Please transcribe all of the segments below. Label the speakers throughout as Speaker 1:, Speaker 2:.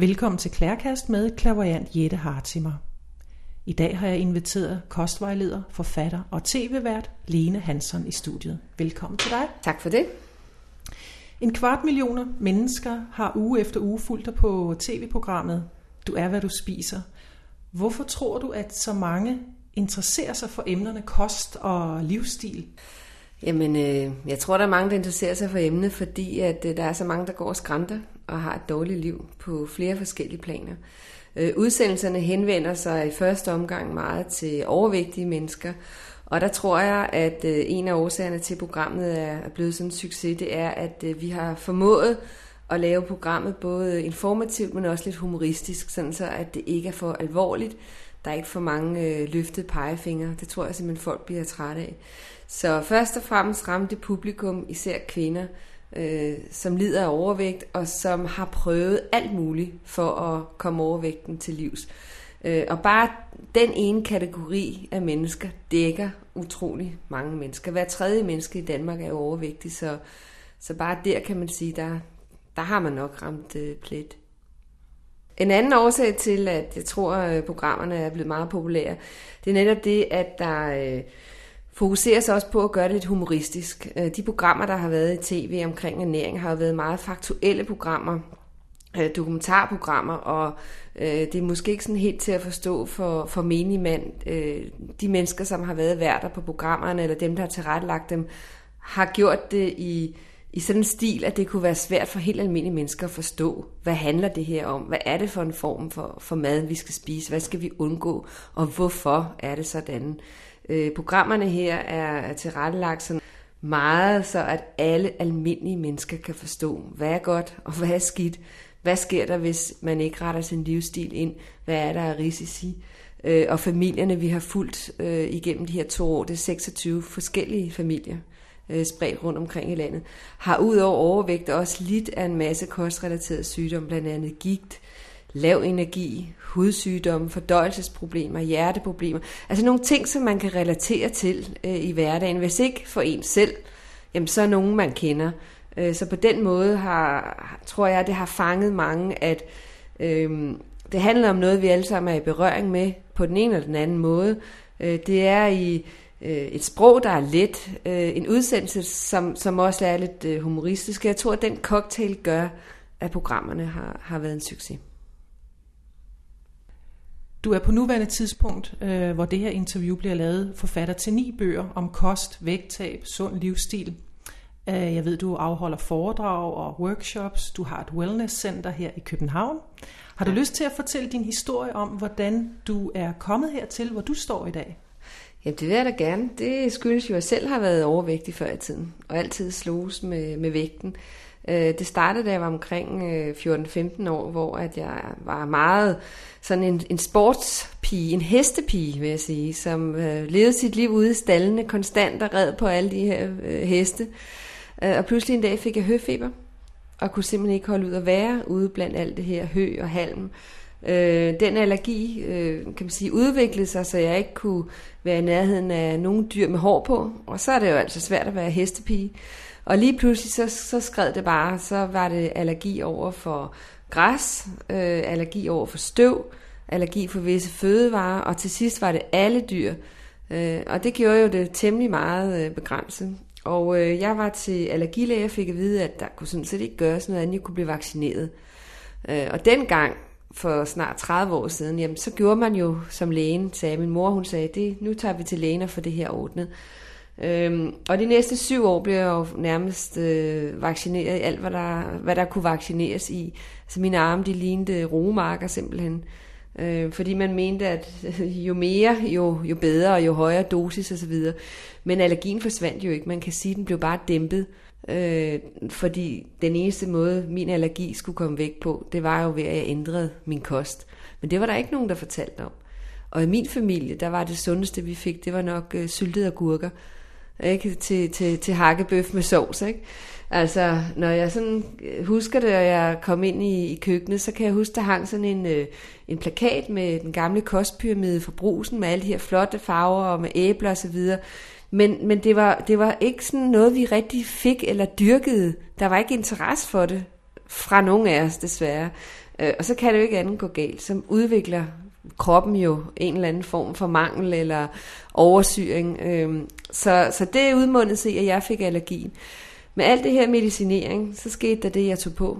Speaker 1: Velkommen til Klærkast med klaverjant Jette Hartimer. I dag har jeg inviteret kostvejleder, forfatter og tv-vært Lene Hansson i studiet. Velkommen til dig.
Speaker 2: Tak for det.
Speaker 1: En kvart millioner mennesker har uge efter uge fulgt dig på tv-programmet Du er, hvad du spiser. Hvorfor tror du, at så mange interesserer sig for emnerne kost og livsstil?
Speaker 2: Jamen, øh, jeg tror, der er mange, der interesserer sig for emnet, fordi at øh, der er så mange, der går og skrænter og har et dårligt liv på flere forskellige planer. Øh, udsendelserne henvender sig i første omgang meget til overvægtige mennesker, og der tror jeg, at øh, en af årsagerne til, at programmet er blevet sådan en succes, det er, at øh, vi har formået at lave programmet både informativt, men også lidt humoristisk, sådan så at det ikke er for alvorligt. Der er ikke for mange øh, løftede pegefingre. Det tror jeg simpelthen folk bliver trætte af. Så først og fremmest ramte publikum, især kvinder, øh, som lider af overvægt, og som har prøvet alt muligt for at komme overvægten til livs. Øh, og bare den ene kategori af mennesker dækker utrolig mange mennesker. Hver tredje menneske i Danmark er jo overvægtig, så, så bare der kan man sige, der, der har man nok ramt øh, plet. En anden årsag til, at jeg tror, at programmerne er blevet meget populære, det er netop det, at der øh, fokuseres også på at gøre det lidt humoristisk. Øh, de programmer, der har været i tv omkring ernæring, har jo været meget faktuelle programmer, øh, dokumentarprogrammer, og øh, det er måske ikke sådan helt til at forstå for, for menig mand. Øh, de mennesker, som har været værter på programmerne, eller dem, der har tilrettelagt dem, har gjort det i i sådan en stil, at det kunne være svært for helt almindelige mennesker at forstå, hvad handler det her om? Hvad er det for en form for, for mad, vi skal spise? Hvad skal vi undgå? Og hvorfor er det sådan? Øh, Øh, programmerne her er, tilrettelagt sådan meget, så at alle almindelige mennesker kan forstå, hvad er godt og hvad er skidt. Hvad sker der, hvis man ikke retter sin livsstil ind? Hvad er der af risici? Øh, og familierne, vi har fulgt øh, igennem de her to år, det er 26 forskellige familier øh, spredt rundt omkring i landet, har udover overvægt også lidt af en masse kostrelaterede sygdomme, blandt andet gigt, lav energi, hudsygdomme, fordøjelsesproblemer, hjerteproblemer. Altså nogle ting, som man kan relatere til øh, i hverdagen. Hvis ikke for en selv, jamen så er nogen, man kender. Øh, så på den måde har, tror jeg, det har fanget mange, at øh, det handler om noget, vi alle sammen er i berøring med på den ene eller den anden måde. Øh, det er i øh, et sprog, der er let, øh, en udsendelse, som, som også er lidt øh, humoristisk. Jeg tror, at den cocktail gør, at programmerne har, har været en succes.
Speaker 1: Du er på nuværende tidspunkt, øh, hvor det her interview bliver lavet, forfatter til ni bøger om kost, vægttab, sund livsstil. Øh, jeg ved, du afholder foredrag og workshops. Du har et wellness-center her i København. Har du lyst til at fortælle din historie om, hvordan du er kommet hertil, hvor du står i dag?
Speaker 2: Jamen det vil jeg da gerne. Det skyldes jo, at jeg selv har været overvægtig før i tiden, og altid sloges med, med vægten. Øh, det startede, da jeg var omkring øh, 14-15 år, hvor at jeg var meget sådan en, en sportspige, en hestepige, vil jeg sige, som øh, levede sit liv ude i stallene konstant og red på alle de her øh, heste. Øh, og pludselig en dag fik jeg høfeber, og kunne simpelthen ikke holde ud at være ude blandt alt det her hø og halm. Øh, den allergi, øh, kan man sige, udviklede sig, så jeg ikke kunne være i nærheden af nogen dyr med hår på. Og så er det jo altså svært at være hestepige. Og lige pludselig så, så skred det bare, så var det allergi over for græs, øh, allergi over for støv, allergi for visse fødevarer, og til sidst var det alle dyr. Øh, og det gjorde jo det temmelig meget øh, begrænset. Og øh, jeg var til allergilæge og fik at vide, at der kunne sådan set ikke gøres noget andet, jeg kunne blive vaccineret. Øh, og dengang, for snart 30 år siden, jamen, så gjorde man jo, som lægen sagde, min mor hun sagde, det, nu tager vi til lægen og får det her ordnet. Øhm, og de næste syv år blev jeg jo nærmest øh, vaccineret i alt, hvad der, hvad der kunne vaccineres i. Altså mine arme, de lignede øh, roemarker simpelthen. Øh, fordi man mente, at øh, jo mere, jo, jo bedre, og jo højere dosis osv. Men allergien forsvandt jo ikke. Man kan sige, at den blev bare dæmpet. Øh, fordi den eneste måde, min allergi skulle komme væk på, det var jo ved, at jeg ændrede min kost. Men det var der ikke nogen, der fortalte om. Og i min familie, der var det sundeste, vi fik, det var nok øh, syltede agurker ikke? Til, til, til hakkebøf med sovs. Ikke? Altså, når jeg sådan øh, husker det, og jeg kom ind i, i køkkenet, så kan jeg huske, der hang sådan en, øh, en plakat med den gamle kostpyramide fra brusen, med alle de her flotte farver og med æbler osv., men, men det, var, det var ikke sådan noget, vi rigtig fik eller dyrkede. Der var ikke interesse for det fra nogen af os, desværre. Øh, og så kan det jo ikke andet gå galt, som udvikler kroppen jo en eller anden form for mangel eller oversyring. Øh, så, så det udmundede sig, at jeg fik allergi. Med alt det her medicinering, så skete der det, jeg tog på.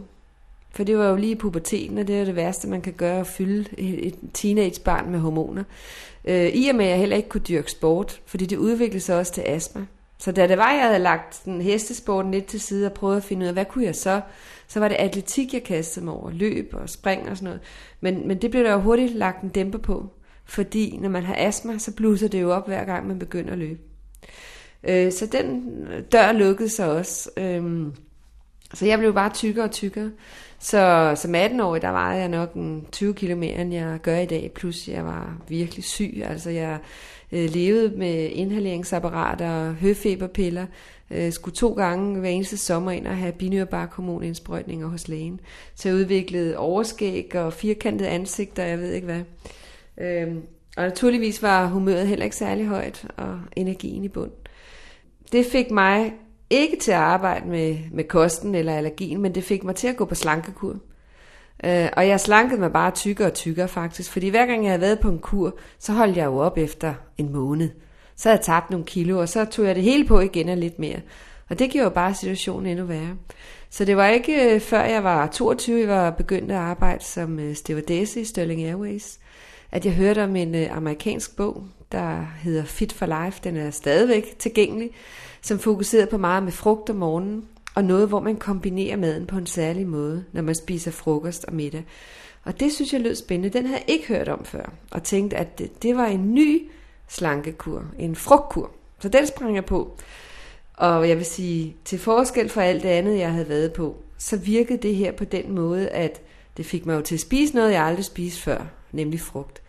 Speaker 2: For det var jo lige puberteten, og det er det værste, man kan gøre, at fylde et teenagebarn med hormoner. Øh, I og med, at jeg heller ikke kunne dyrke sport, fordi det udviklede sig også til astma. Så da det var, jeg havde lagt den hestesporten lidt til side og prøvet at finde ud af, hvad kunne jeg så, så var det atletik, jeg kastede mig over. Løb og spring og sådan noget. Men, men det blev der jo hurtigt lagt en dæmper på. Fordi når man har astma, så blusser det jo op hver gang, man begynder at løbe. Øh, så den dør lukkede sig også. Øh, så jeg blev bare tykkere og tykkere. Så som 18-årig, der var jeg nok en 20 km, end jeg gør i dag. Plus jeg var virkelig syg. Altså jeg øh, levede med inhaleringsapparater og høfeberpiller. Øh, skulle to gange hver eneste sommer ind og have binyrbarkhormonindsprøjtninger hos lægen. Så jeg udviklede overskæg og firkantede ansigter, jeg ved ikke hvad. Øh, og naturligvis var humøret heller ikke særlig højt, og energien i bund. Det fik mig ikke til at arbejde med, med kosten eller allergien, men det fik mig til at gå på slankekur. Øh, og jeg slankede mig bare tykkere og tykkere faktisk, fordi hver gang jeg havde været på en kur, så holdt jeg jo op efter en måned. Så havde jeg tabt nogle kilo, og så tog jeg det hele på igen og lidt mere. Og det gjorde jo bare situationen endnu værre. Så det var ikke øh, før jeg var 22, jeg var begyndt at arbejde som øh, stewardesse i Sterling Airways, at jeg hørte om en øh, amerikansk bog, der hedder Fit for Life. Den er stadigvæk tilgængelig, som fokuserede på meget med frugt om morgenen, og noget, hvor man kombinerer maden på en særlig måde, når man spiser frokost og middag. Og det synes jeg lød spændende. Den havde jeg ikke hørt om før, og tænkte, at det, det var en ny slankekur, en frugtkur. Så den sprang jeg på. Og jeg vil sige, til forskel fra alt det andet, jeg havde været på, så virkede det her på den måde, at det fik mig jo til at spise noget, jeg aldrig spiste før, nemlig frugt.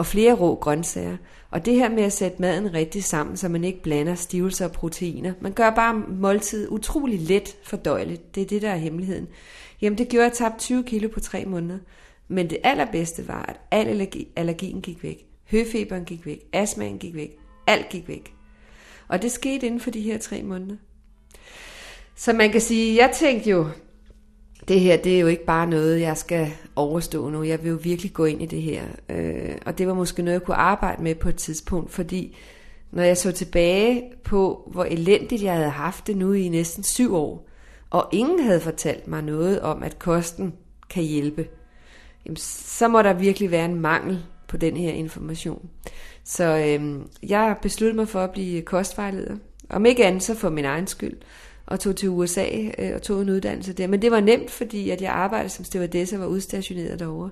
Speaker 2: Og flere rå grøntsager. Og det her med at sætte maden rigtig sammen, så man ikke blander stivelse og proteiner. Man gør bare måltid utrolig let fordøjeligt. Det er det, der er hemmeligheden. Jamen det gjorde, at jeg tabte 20 kilo på tre måneder. Men det allerbedste var, at al allergi, allergien gik væk. Høfeberen gik væk. Astmaen gik væk. Alt gik væk. Og det skete inden for de her tre måneder. Så man kan sige, jeg tænkte jo, det her, det er jo ikke bare noget, jeg skal overstå nu. Jeg vil jo virkelig gå ind i det her. Øh, og det var måske noget, jeg kunne arbejde med på et tidspunkt, fordi når jeg så tilbage på, hvor elendigt jeg havde haft det nu i næsten syv år, og ingen havde fortalt mig noget om, at kosten kan hjælpe, jamen, så må der virkelig være en mangel på den her information. Så øh, jeg besluttede mig for at blive kostvejleder. Om ikke andet, så for min egen skyld og tog til USA øh, og tog en uddannelse der. Men det var nemt, fordi at jeg arbejdede som stewardesse og var udstationeret derovre.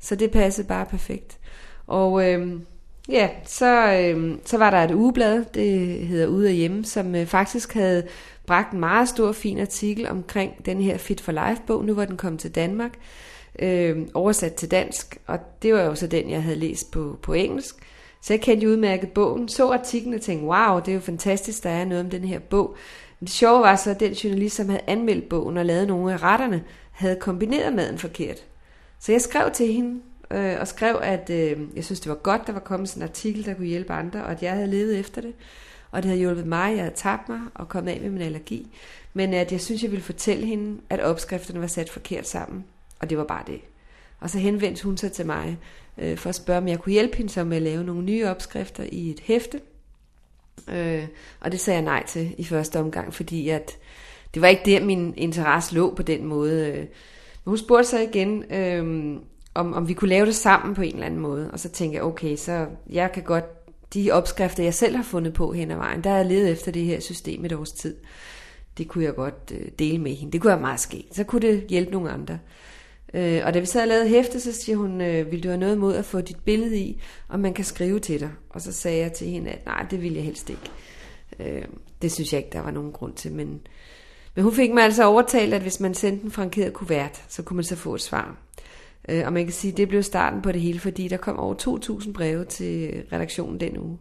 Speaker 2: Så det passede bare perfekt. Og øh, ja, så, øh, så var der et ugeblad, det hedder Ude af Hjemme, som øh, faktisk havde bragt en meget stor, fin artikel omkring den her Fit for Life-bog, nu var den kommet til Danmark, øh, oversat til dansk, og det var jo så den, jeg havde læst på, på engelsk. Så jeg kendte udmærket bogen, så artiklen og tænkte, wow, det er jo fantastisk, der er noget om den her bog. Det sjove var så, at den journalist, som havde anmeldt bogen og lavet nogle af retterne, havde kombineret maden forkert. Så jeg skrev til hende øh, og skrev, at øh, jeg synes, det var godt, der var kommet sådan en artikel, der kunne hjælpe andre, og at jeg havde levet efter det. Og det havde hjulpet mig, jeg havde tabt mig og kommet af med min allergi. Men at jeg synes, jeg ville fortælle hende, at opskrifterne var sat forkert sammen. Og det var bare det. Og så henvendte hun sig til mig øh, for at spørge, om jeg kunne hjælpe hende så med at lave nogle nye opskrifter i et hæfte, Øh, og det sagde jeg nej til i første omgang, fordi at det var ikke der, min interesse lå på den måde. Men hun spurgte så igen, øh, om, om vi kunne lave det sammen på en eller anden måde. Og så tænkte jeg, okay, så jeg kan godt, de opskrifter, jeg selv har fundet på hen ad vejen, der har jeg levet efter det her system et års tid. Det kunne jeg godt øh, dele med hende. Det kunne være meget ske. Så kunne det hjælpe nogle andre. Øh, Øh, og da vi sad og lavede hæfte, så siger hun, øh, vil du have noget mod at få dit billede i, og man kan skrive til dig. Og så sagde jeg til hende, at nej, det vil jeg helst ikke. Øh, det synes jeg ikke, der var nogen grund til, men, men hun fik mig altså overtalt, at hvis man sendte en frankeret kuvert, så kunne man så få et svar. Øh, og man kan sige, at det blev starten på det hele, fordi der kom over 2.000 breve til redaktionen den uge,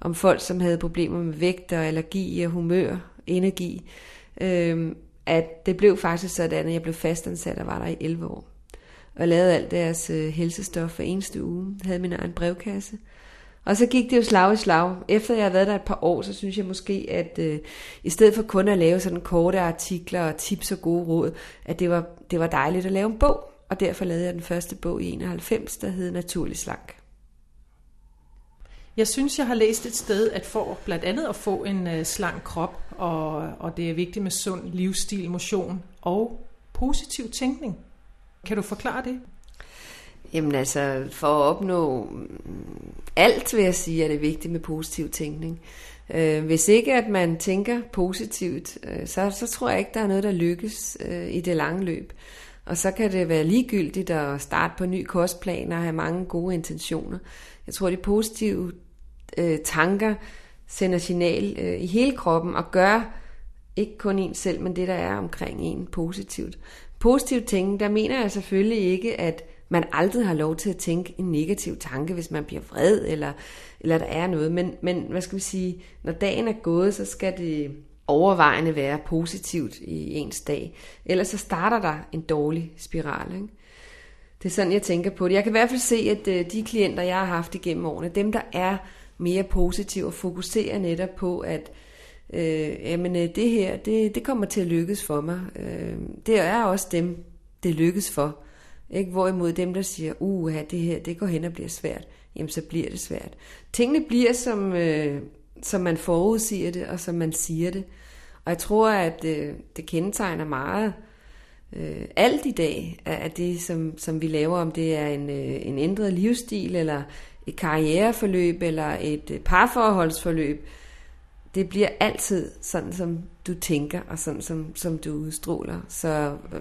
Speaker 2: om folk, som havde problemer med vægt og allergi og humør, energi. Øh, at det blev faktisk sådan, at jeg blev fastansat og var der i 11 år. Og jeg lavede alt deres øh, helsestof for eneste uge. Havde min egen brevkasse. Og så gik det jo slag i slag. Efter jeg havde været der et par år, så synes jeg måske, at øh, i stedet for kun at lave sådan korte artikler og tips og gode råd, at det var, det var dejligt at lave en bog. og derfor lavede jeg den første bog i 91, der hed Naturlig Slank.
Speaker 1: Jeg synes, jeg har læst et sted, at for blandt andet at få en øh, slank krop, og, og det er vigtigt med sund livsstil, motion og positiv tænkning. Kan du forklare det?
Speaker 2: Jamen altså, for at opnå alt, vil jeg sige, er det vigtigt med positiv tænkning. Øh, hvis ikke at man tænker positivt, øh, så, så tror jeg ikke, der er noget, der lykkes øh, i det lange løb. Og så kan det være ligegyldigt at starte på ny kostplan og have mange gode intentioner. Jeg tror, de positive øh, tanker sender signal øh, i hele kroppen og gør ikke kun en selv, men det, der er omkring en positivt. Positivt tænke, der mener jeg selvfølgelig ikke, at man aldrig har lov til at tænke en negativ tanke, hvis man bliver vred, eller, eller der er noget. Men, men hvad skal vi sige, når dagen er gået, så skal det overvejende være positivt i ens dag. Ellers så starter der en dårlig spiral. Ikke? Det er sådan, jeg tænker på det. Jeg kan i hvert fald se, at øh, de klienter, jeg har haft igennem årene, dem der er mere positiv og fokusere netop på, at øh, jamen, øh, det her, det, det kommer til at lykkes for mig. Øh, det er også dem, det lykkes for. Ikke? Hvorimod dem, der siger, uh, det her, det går hen og bliver svært, jamen så bliver det svært. Tingene bliver, som, øh, som man forudsiger det, og som man siger det. Og jeg tror, at øh, det kendetegner meget øh, alt i dag, at det, som, som vi laver, om det er en, øh, en ændret livsstil, eller et karriereforløb, eller et øh, parforholdsforløb, det bliver altid sådan, som du tænker, og sådan, som, som du udstråler. Så øh,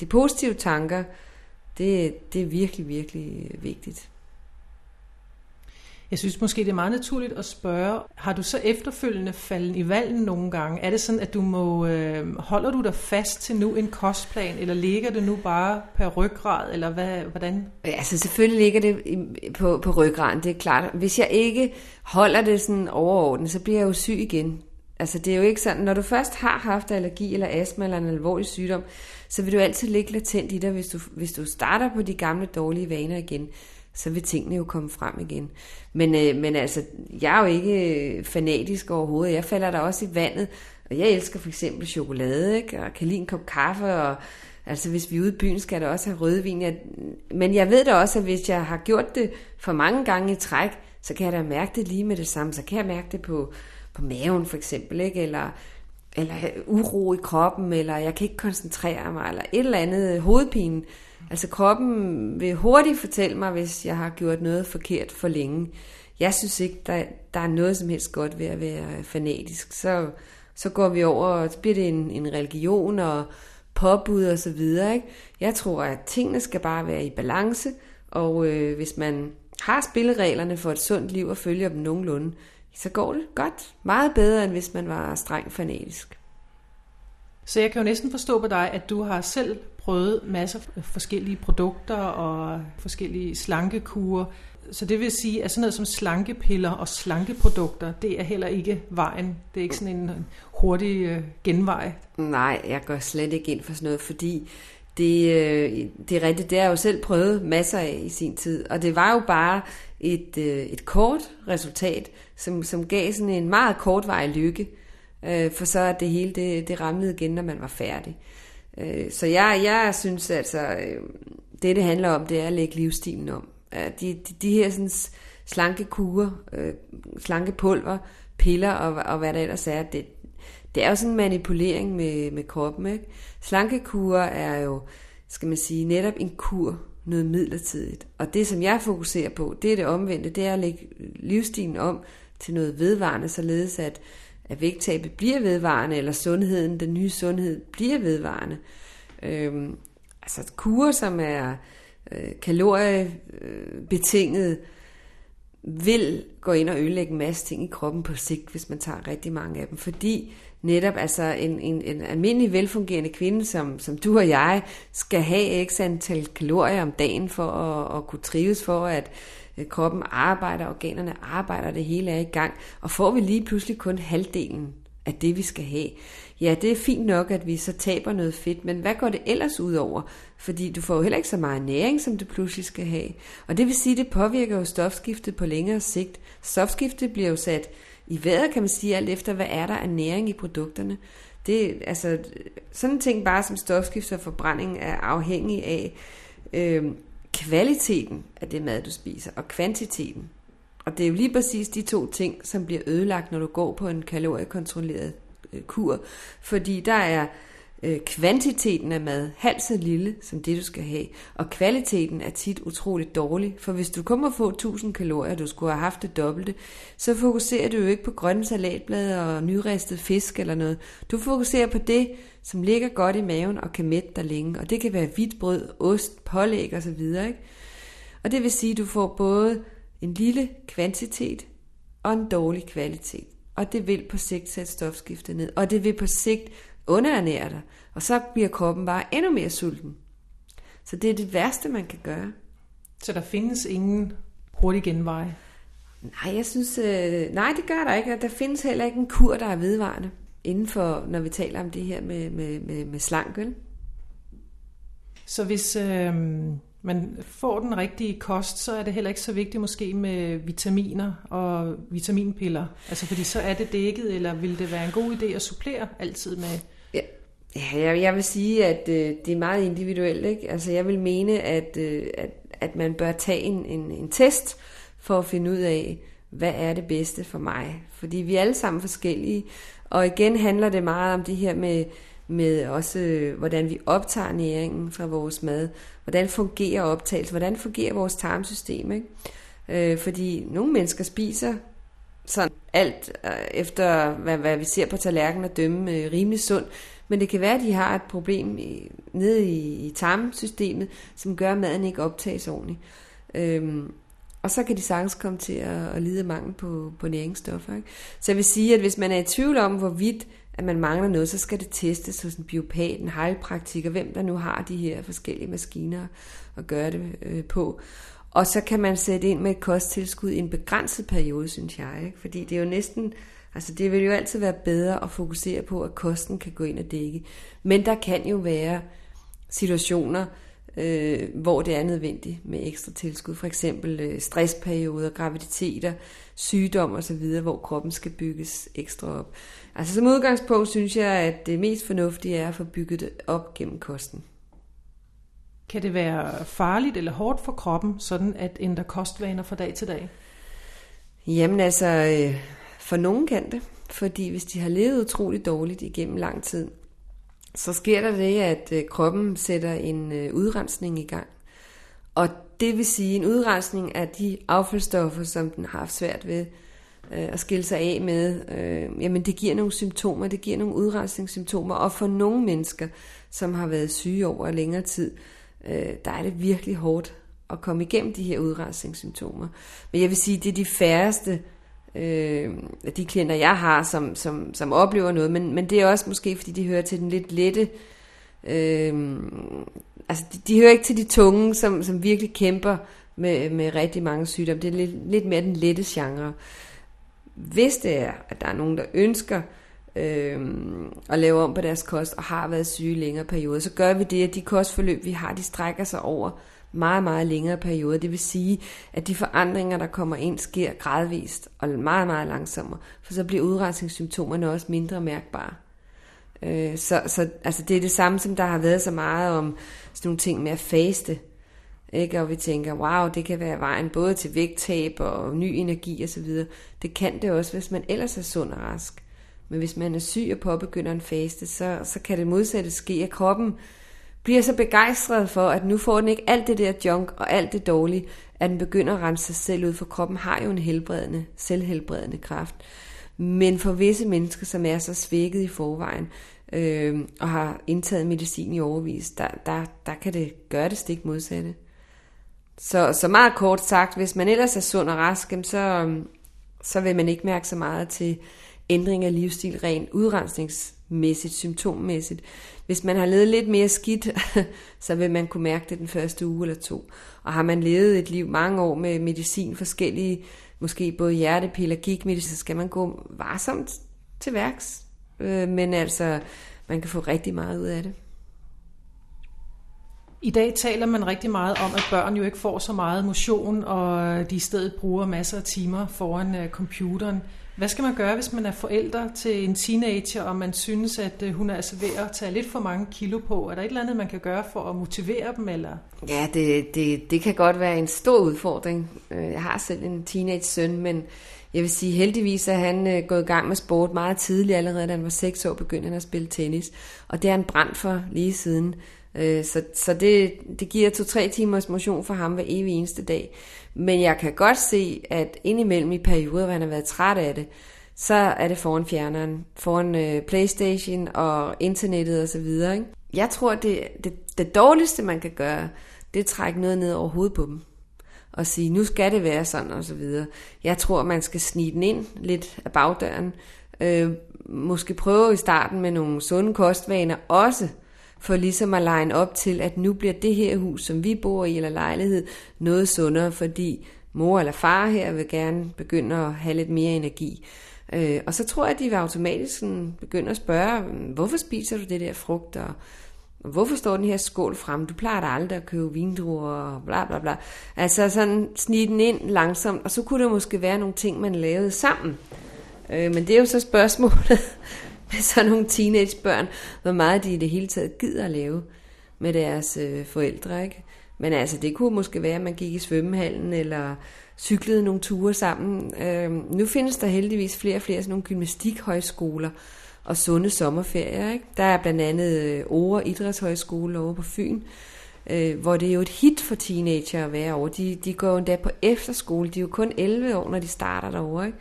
Speaker 2: de positive tanker, det, det er virkelig, virkelig vigtigt.
Speaker 1: Jeg synes måske, det er meget naturligt at spørge, har du så efterfølgende faldet i valgen nogle gange? Er det sådan, at du må, øh, holder du dig fast til nu en kostplan, eller ligger det nu bare per ryggrad, eller hvad, hvordan?
Speaker 2: Altså selvfølgelig ligger det på, på ryggraden, det er klart. Hvis jeg ikke holder det sådan overordnet, så bliver jeg jo syg igen. Altså det er jo ikke sådan, når du først har haft allergi eller astma eller en alvorlig sygdom, så vil du altid ligge latent i dig, hvis du, hvis du starter på de gamle dårlige vaner igen så vil tingene jo komme frem igen. Men, øh, men altså, jeg er jo ikke øh, fanatisk overhovedet. Jeg falder der også i vandet, og jeg elsker for eksempel chokolade, ikke? og kan lide en kop kaffe, og altså hvis vi er ude i byen, skal der også have rødvin. Jeg, men jeg ved da også, at hvis jeg har gjort det for mange gange i træk, så kan jeg da mærke det lige med det samme. Så kan jeg mærke det på, på maven for eksempel, ikke? eller eller uro i kroppen, eller jeg kan ikke koncentrere mig, eller et eller andet øh, hovedpine. Altså kroppen vil hurtigt fortælle mig, hvis jeg har gjort noget forkert for længe. Jeg synes ikke, der, der er noget som helst godt ved at være fanatisk. Så, så går vi over, og så bliver det en, en religion og påbud og så videre. Ikke? Jeg tror, at tingene skal bare være i balance, og øh, hvis man har spillereglerne for et sundt liv og følger dem nogenlunde, så går det godt. Meget bedre, end hvis man var streng fanatisk.
Speaker 1: Så jeg kan jo næsten forstå på dig, at du har selv prøvet masser af forskellige produkter og forskellige slankekurer. Så det vil sige, at sådan noget som slankepiller og slankeprodukter, det er heller ikke vejen. Det er ikke sådan en hurtig øh, genvej.
Speaker 2: Nej, jeg går slet ikke ind for sådan noget, fordi det, øh, det er rigtigt, det har jeg jo selv prøvet masser af i sin tid. Og det var jo bare et, øh, et kort resultat, som, som gav sådan en meget kortvarig lykke. Øh, for så at det hele det, det ramlede igen, når man var færdig. Øh, så jeg, jeg synes altså, øh, det det handler om, det er at lægge livsstilen om. De, de, de her sådan, slanke kurer, øh, slanke pulver, piller og, og hvad der ellers er, det, det er jo sådan en manipulering med, med kroppen. Ikke? Slankekurer er jo, skal man sige, netop en kur, noget midlertidigt. Og det, som jeg fokuserer på, det er det omvendte, det er at lægge livsstilen om til noget vedvarende, således at at vægttabet bliver vedvarende, eller sundheden, den nye sundhed, bliver vedvarende. Øhm, altså kurer, som er øh, kaloriebetinget, vil gå ind og ødelægge en masse ting i kroppen på sigt, hvis man tager rigtig mange af dem. Fordi netop altså en, en, en almindelig velfungerende kvinde, som, som du og jeg, skal have x antal kalorier om dagen for at, at kunne trives, for at Øh, Øh, kroppen arbejder, organerne arbejder, det hele er i gang, og får vi lige pludselig kun halvdelen af det, vi skal have. Ja, det er fint nok, at vi så taber noget fedt, men hvad går det ellers ud over? Fordi du får jo heller ikke så meget næring, som du pludselig skal have. Og det vil sige, at det påvirker jo stofskiftet på længere sigt. Stofskiftet bliver jo sat i vejret, kan man sige, alt efter, hvad er der af næring i produkterne. Det, altså, sådan en ting bare som stofskift og forbrænding er afhængig af, øh, kvaliteten af det mad, du spiser, og kvantiteten. Og det er jo lige præcis de to ting, som bliver ødelagt, når du går på en kaloriekontrolleret øh, kur. Fordi der er øh, kvantiteten af mad halvt så lille som det, du skal have. Og kvaliteten er tit utroligt dårlig. For hvis du kommer få 1000 kalorier, du skulle have haft det dobbelte, så fokuserer du jo ikke på grønne salatblade og nyristet fisk eller noget. Du fokuserer på det, som ligger godt i maven og kan mætte dig længe. Og det kan være hvidt brød, ost, pålæg osv. Ikke? Og det vil sige, at du får både en lille kvantitet og en dårlig kvalitet. Og det vil på sigt sætte stofskiftet ned. Og det vil på sigt underernære dig. Og så bliver kroppen bare endnu mere sulten. Så det er det værste, man kan gøre.
Speaker 1: Så der findes ingen hurtig genvej?
Speaker 2: Nej, jeg synes, øh, nej, det gør der ikke. Der findes heller ikke en kur, der er vedvarende inden for, når vi taler om det her med, med, med, med slank, vel?
Speaker 1: Så hvis øh, man får den rigtige kost, så er det heller ikke så vigtigt måske med vitaminer og vitaminpiller. Altså fordi så er det dækket, eller vil det være en god idé at supplere altid med...
Speaker 2: Ja. Jeg, jeg vil sige, at øh, det er meget individuelt. Ikke? Altså, jeg vil mene, at, øh, at, at man bør tage en, en, en test for at finde ud af, hvad er det bedste for mig. Fordi vi er alle sammen forskellige, og igen handler det meget om det her med, med også, øh, hvordan vi optager næringen fra vores mad. Hvordan fungerer optagelsen? Hvordan fungerer vores tarmsystem? Ikke? Øh, fordi nogle mennesker spiser sådan alt øh, efter, hvad, hvad vi ser på tallerkenen og dømme øh, rimelig sundt. Men det kan være, at de har et problem i, nede i, i tarmsystemet, som gør, at maden ikke optages ordentligt. Øhm, og så kan de sagtens komme til at, at lide mangel på, på næringsstoffer. Ikke? Så jeg vil sige, at hvis man er i tvivl om, hvorvidt at man mangler noget, så skal det testes hos en biopat, en heilpraktiker, hvem der nu har de her forskellige maskiner at gøre det øh, på. Og så kan man sætte ind med et kosttilskud i en begrænset periode, synes jeg. Ikke? Fordi det er jo næsten, altså det vil jo altid være bedre at fokusere på, at kosten kan gå ind og dække. Men der kan jo være situationer, øh, hvor det er nødvendigt med ekstra tilskud. For eksempel øh, stressperioder, graviditeter, sygdom osv., hvor kroppen skal bygges ekstra op. Altså som udgangspunkt synes jeg, at det mest fornuftige er at få bygget det op gennem kosten.
Speaker 1: Kan det være farligt eller hårdt for kroppen, sådan at ændre kostvaner fra dag til dag?
Speaker 2: Jamen altså, øh, for nogen kan det. Fordi hvis de har levet utrolig dårligt igennem lang tid, så sker der det, at øh, kroppen sætter en øh, udrensning i gang. Og det vil sige en udrensning af de affaldsstoffer, som den har haft svært ved øh, at skille sig af med. Øh, jamen det giver nogle symptomer, det giver nogle udrensningssymptomer. Og for nogle mennesker, som har været syge over længere tid, øh, der er det virkelig hårdt at komme igennem de her udrensningssymptomer. Men jeg vil sige, det er de færreste, øh, de klienter, jeg har, som, som, som oplever noget, men, men det er også måske, fordi de hører til den lidt lette, øh, altså de, de hører ikke til de tunge, som, som virkelig kæmper med, med rigtig mange sygdomme. Det er lidt, lidt mere den lette genre. Hvis det er, at der er nogen, der ønsker øh, øh, og laver om på deres kost, og har været syge i længere perioder, så gør vi det, at de kostforløb, vi har, de strækker sig over meget, meget længere periode. Det vil sige, at de forandringer, der kommer ind, sker gradvist og meget, meget langsommere, for så bliver udrensningssymptomerne også mindre mærkbare. Øh, så, så altså det er det samme, som der har været så meget om sådan nogle ting med at faste. Ikke? Og vi tænker, wow, det kan være vejen både til vægttab og ny energi osv. Det kan det også, hvis man ellers er sund og rask. Men hvis man er syg og påbegynder en faste, så, så kan det modsatte ske, at kroppen bliver så begejstret for, at nu får den ikke alt det der junk og alt det dårlige, at den begynder at rense sig selv ud, for kroppen har jo en helbredende, selvhelbredende kraft. Men for visse mennesker, som er så svækket i forvejen, øh, og har indtaget medicin i overvis, der, der, der kan det gøre det stik modsatte. Så, så meget kort sagt, hvis man ellers er sund og rask, så, så vil man ikke mærke så meget til ændring af livsstil rent udrensningsmæssigt, symptommæssigt. Hvis man har levet lidt mere skidt, så vil man kunne mærke det den første uge eller to. Og har man levet et liv mange år med medicin, forskellige, måske både hjertepiller, gigmedicin, så skal man gå varsomt til værks. Øh, men altså, man kan få rigtig meget ud af det.
Speaker 1: I dag taler man rigtig meget om, at børn jo ikke får så meget motion, og de i stedet bruger masser af timer foran øh, computeren. Hvad skal man gøre, hvis man er forældre til en teenager, og man synes, at øh, hun er altså ved at tage lidt for mange kilo på? Er der et eller andet, man kan gøre for at motivere dem? Eller?
Speaker 2: Ja, det, det, det kan godt være en stor udfordring. Øh, jeg har selv en teenage-søn, men jeg vil sige heldigvis, at han øh, gået i gang med sport meget tidligt. Allerede da han var 6 år, begyndte han at spille tennis. Og det er han brændt for lige siden. Så, så det, det giver to-tre timers motion for ham hver evig eneste dag. Men jeg kan godt se, at indimellem i perioder, hvor han har været træt af det, så er det foran fjerneren, foran øh, Playstation og internettet osv. Ikke? Jeg tror, det, det, det dårligste, man kan gøre, det er at trække noget ned over hovedet på dem. Og sige, nu skal det være sådan og så videre. Jeg tror, man skal snige den ind lidt af bagdøren. Øh, måske prøve i starten med nogle sunde kostvaner også for ligesom at line op til, at nu bliver det her hus, som vi bor i, eller lejlighed, noget sundere, fordi mor eller far her vil gerne begynde at have lidt mere energi. Øh, og så tror jeg, at de vil automatisk sådan begynde at spørge, hvorfor spiser du det der frugt, og hvorfor står den her skål frem? Du plejer da aldrig at købe vindruer, og bla bla bla. Altså sådan snige den ind langsomt, og så kunne der måske være nogle ting, man lavede sammen. Øh, men det er jo så spørgsmålet, med sådan nogle teenagebørn, hvor meget de i det hele taget gider at lave med deres øh, forældre. Ikke? Men altså, det kunne måske være, at man gik i svømmehallen, eller cyklede nogle ture sammen. Øh, nu findes der heldigvis flere og flere sådan nogle gymnastikhøjskoler og sunde sommerferier. Ikke? Der er blandt andet øh, Ore Idrætshøjskole over på Fyn, øh, hvor det er jo et hit for teenager at være over. De, de går jo endda på efterskole. De er jo kun 11 år, når de starter derovre. Ikke?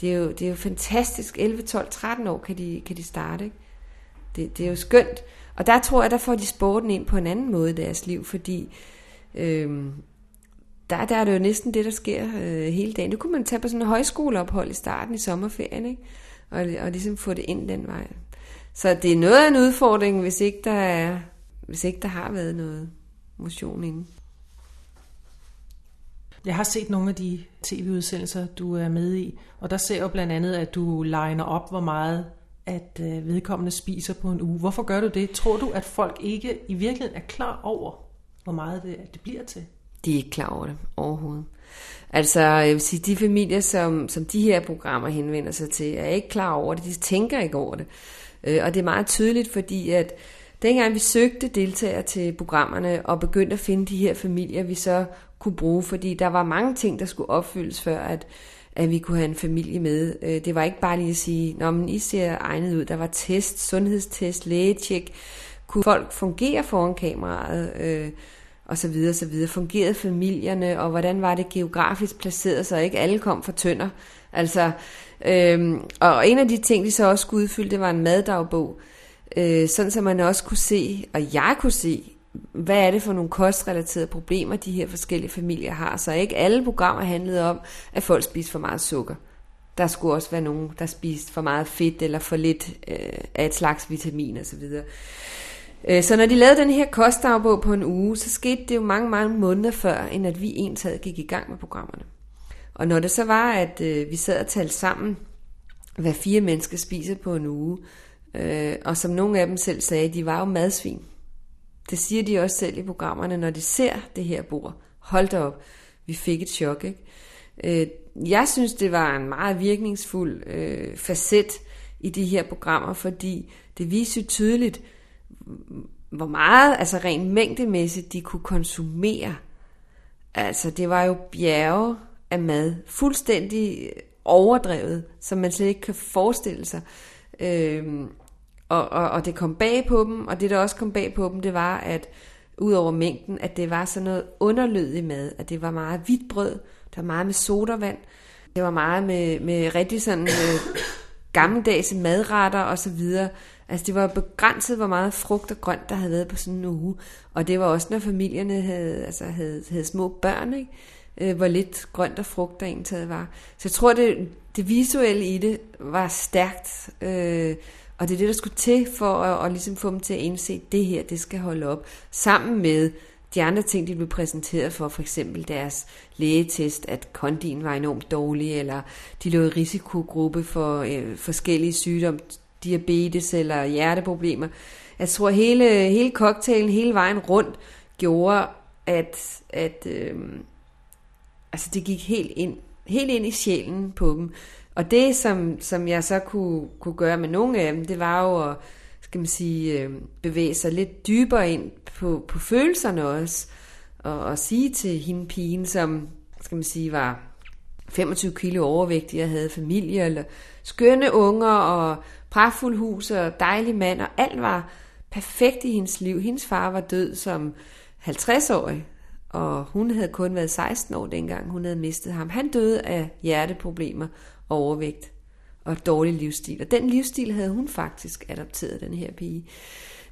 Speaker 2: Det er jo, det er jo fantastisk. 11, 12, 13 år kan de, kan de starte. Ikke? Det, det er jo skønt. Og der tror jeg, der får de sporten ind på en anden måde i deres liv, fordi øhm, der, der er det jo næsten det, der sker øh, hele dagen. Nu kunne man tage på sådan en højskoleophold i starten i sommerferien, ikke? Og, og ligesom få det ind den vej. Så det er noget af en udfordring, hvis ikke der, er, hvis ikke der har været noget motion inden.
Speaker 1: Jeg har set nogle af de tv-udsendelser, du er med i, og der ser jeg blandt andet, at du liner op, hvor meget at øh, vedkommende spiser på en uge. Hvorfor gør du det? Tror du, at folk ikke i virkeligheden er klar over, hvor meget det, det bliver til?
Speaker 2: De er ikke klar over det overhovedet. Altså, jeg vil sige, de familier, som, som de her programmer henvender sig til, er ikke klar over det. De tænker ikke over det. Øh, og det er meget tydeligt, fordi at dengang vi søgte deltagere til programmerne og begyndte at finde de her familier, vi så kunne bruge, fordi der var mange ting, der skulle opfyldes, før at, at vi kunne have en familie med. Øh, det var ikke bare lige at sige, Nå, men I ser egnet ud. Der var test, sundhedstest, lægetjek. Kunne folk fungere foran kameraet? Øh, og så videre, så videre. Fungerede familierne, og hvordan var det geografisk placeret, så ikke alle kom fra tønder. Altså, øhm, og en af de ting, de så også skulle udfylde, det var en maddagbog, øh, sådan så man også kunne se, og jeg kunne se, hvad er det for nogle kostrelaterede problemer, de her forskellige familier har. Så ikke alle programmer handlede om, at folk spiste for meget sukker. Der skulle også være nogen, der spiste for meget fedt eller for lidt øh, af et slags vitamin osv. Øh, så når de lavede den her kostdagbog på en uge, så skete det jo mange, mange måneder før, end at vi entaget gik i gang med programmerne. Og når det så var, at øh, vi sad og talte sammen, hvad fire mennesker spiser på en uge, øh, og som nogle af dem selv sagde, de var jo madsvin. Det siger de også selv i programmerne, når de ser det her bord. Hold da op, vi fik et chok, ikke? Øh, jeg synes, det var en meget virkningsfuld øh, facet i de her programmer, fordi det viser tydeligt, hvor meget, altså rent mængdemæssigt, de kunne konsumere. Altså, det var jo bjerge af mad, fuldstændig overdrevet, som man slet ikke kan forestille sig. Øh, og, og, og det kom bag på dem, og det der også kom bag på dem, det var, at ud over mængden, at det var sådan noget underlødig mad, at det var meget hvidt brød, der var meget med sodavand, det var meget med, med rigtig sådan øh, gammeldags madretter og så videre. Altså det var begrænset, hvor meget frugt og grønt, der havde været på sådan en uge. Og det var også, når familierne havde, altså havde, havde små børn, ikke? Øh, hvor lidt grønt og frugt der egentlig var. Så jeg tror, det, det visuelle i det var stærkt. Øh, og det er det, der skulle til for at, at ligesom få dem til at indse, at det her, det skal holde op. Sammen med de andre ting, de blev præsenteret for, for eksempel deres lægetest, at kondien var enormt dårlig, eller de lå i risikogruppe for øh, forskellige sygdomme, diabetes eller hjerteproblemer. Jeg tror, hele, hele cocktailen, hele vejen rundt, gjorde, at, at øh, altså det gik helt ind, helt ind i sjælen på dem. Og det, som, som jeg så kunne, kunne gøre med nogle af dem, det var jo at skal man sige, øh, bevæge sig lidt dybere ind på, på følelserne også, og, og sige til hende pigen, som skal man sige, var 25 kilo overvægtig og havde familie, eller skønne unger, og pragtfuld hus, og dejlig mand, og alt var perfekt i hendes liv. Hendes far var død som 50-årig, og hun havde kun været 16 år dengang, hun havde mistet ham. Han døde af hjerteproblemer og overvægt og dårlig livsstil. Og den livsstil havde hun faktisk adopteret, den her pige.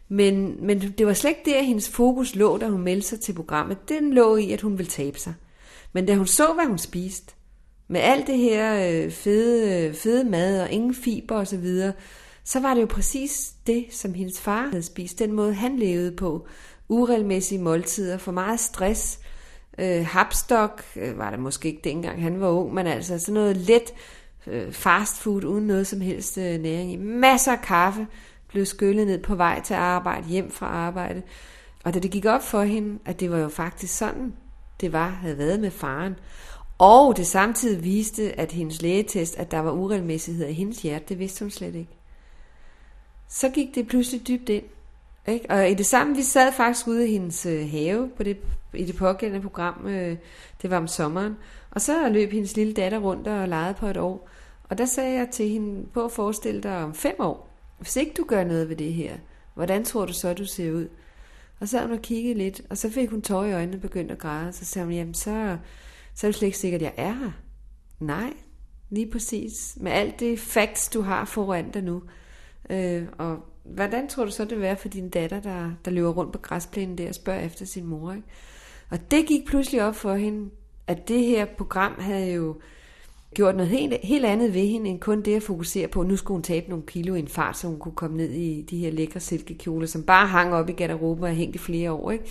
Speaker 2: Men, men det var slet ikke der, hendes fokus lå, da hun meldte sig til programmet. Den lå i, at hun ville tabe sig. Men da hun så, hvad hun spiste, med alt det her øh, fede, fede mad og ingen fiber osv., så, videre, så var det jo præcis det, som hendes far havde spist. Den måde, han levede på. Uregelmæssige måltider, for meget stress. Øh, hapstok øh, var det måske ikke dengang, han var ung, men altså sådan noget let øh, fast food uden noget som helst øh, næring i. Masser af kaffe blev skyllet ned på vej til arbejde, hjem fra arbejde. Og da det gik op for hende, at det var jo faktisk sådan, det var, havde været med faren, og det samtidig viste, at hendes lægetest, at der var uregelmæssigheder i hendes hjerte, det vidste hun slet ikke. Så gik det pludselig dybt ind. Ikke? Og i det samme, vi sad faktisk ude i hendes øh, have på det, i det pågældende program, øh, det var om sommeren, og så løb hendes lille datter rundt og legede på et år. Og der sagde jeg til hende, på at forestille dig om fem år, hvis ikke du gør noget ved det her, hvordan tror du så, du ser ud? Og så havde hun og kiggede lidt, og så fik hun tårer i øjnene og begyndte at græde. Så sagde hun, jamen så, så er det slet ikke sikkert, at jeg er her. Nej, lige præcis. Med alt det facts, du har foran dig nu. Øh, og hvordan tror du så, det vil være for din datter, der, der løber rundt på græsplænen der og spørger efter sin mor? Ikke? Og det gik pludselig op for hende, at det her program havde jo gjort noget helt, helt andet ved hende, end kun det at fokusere på, at nu skulle hun tabe nogle kilo i en fart, så hun kunne komme ned i de her lækre silkekjoler, som bare hang op i garderoben og hængt i flere år. Ikke?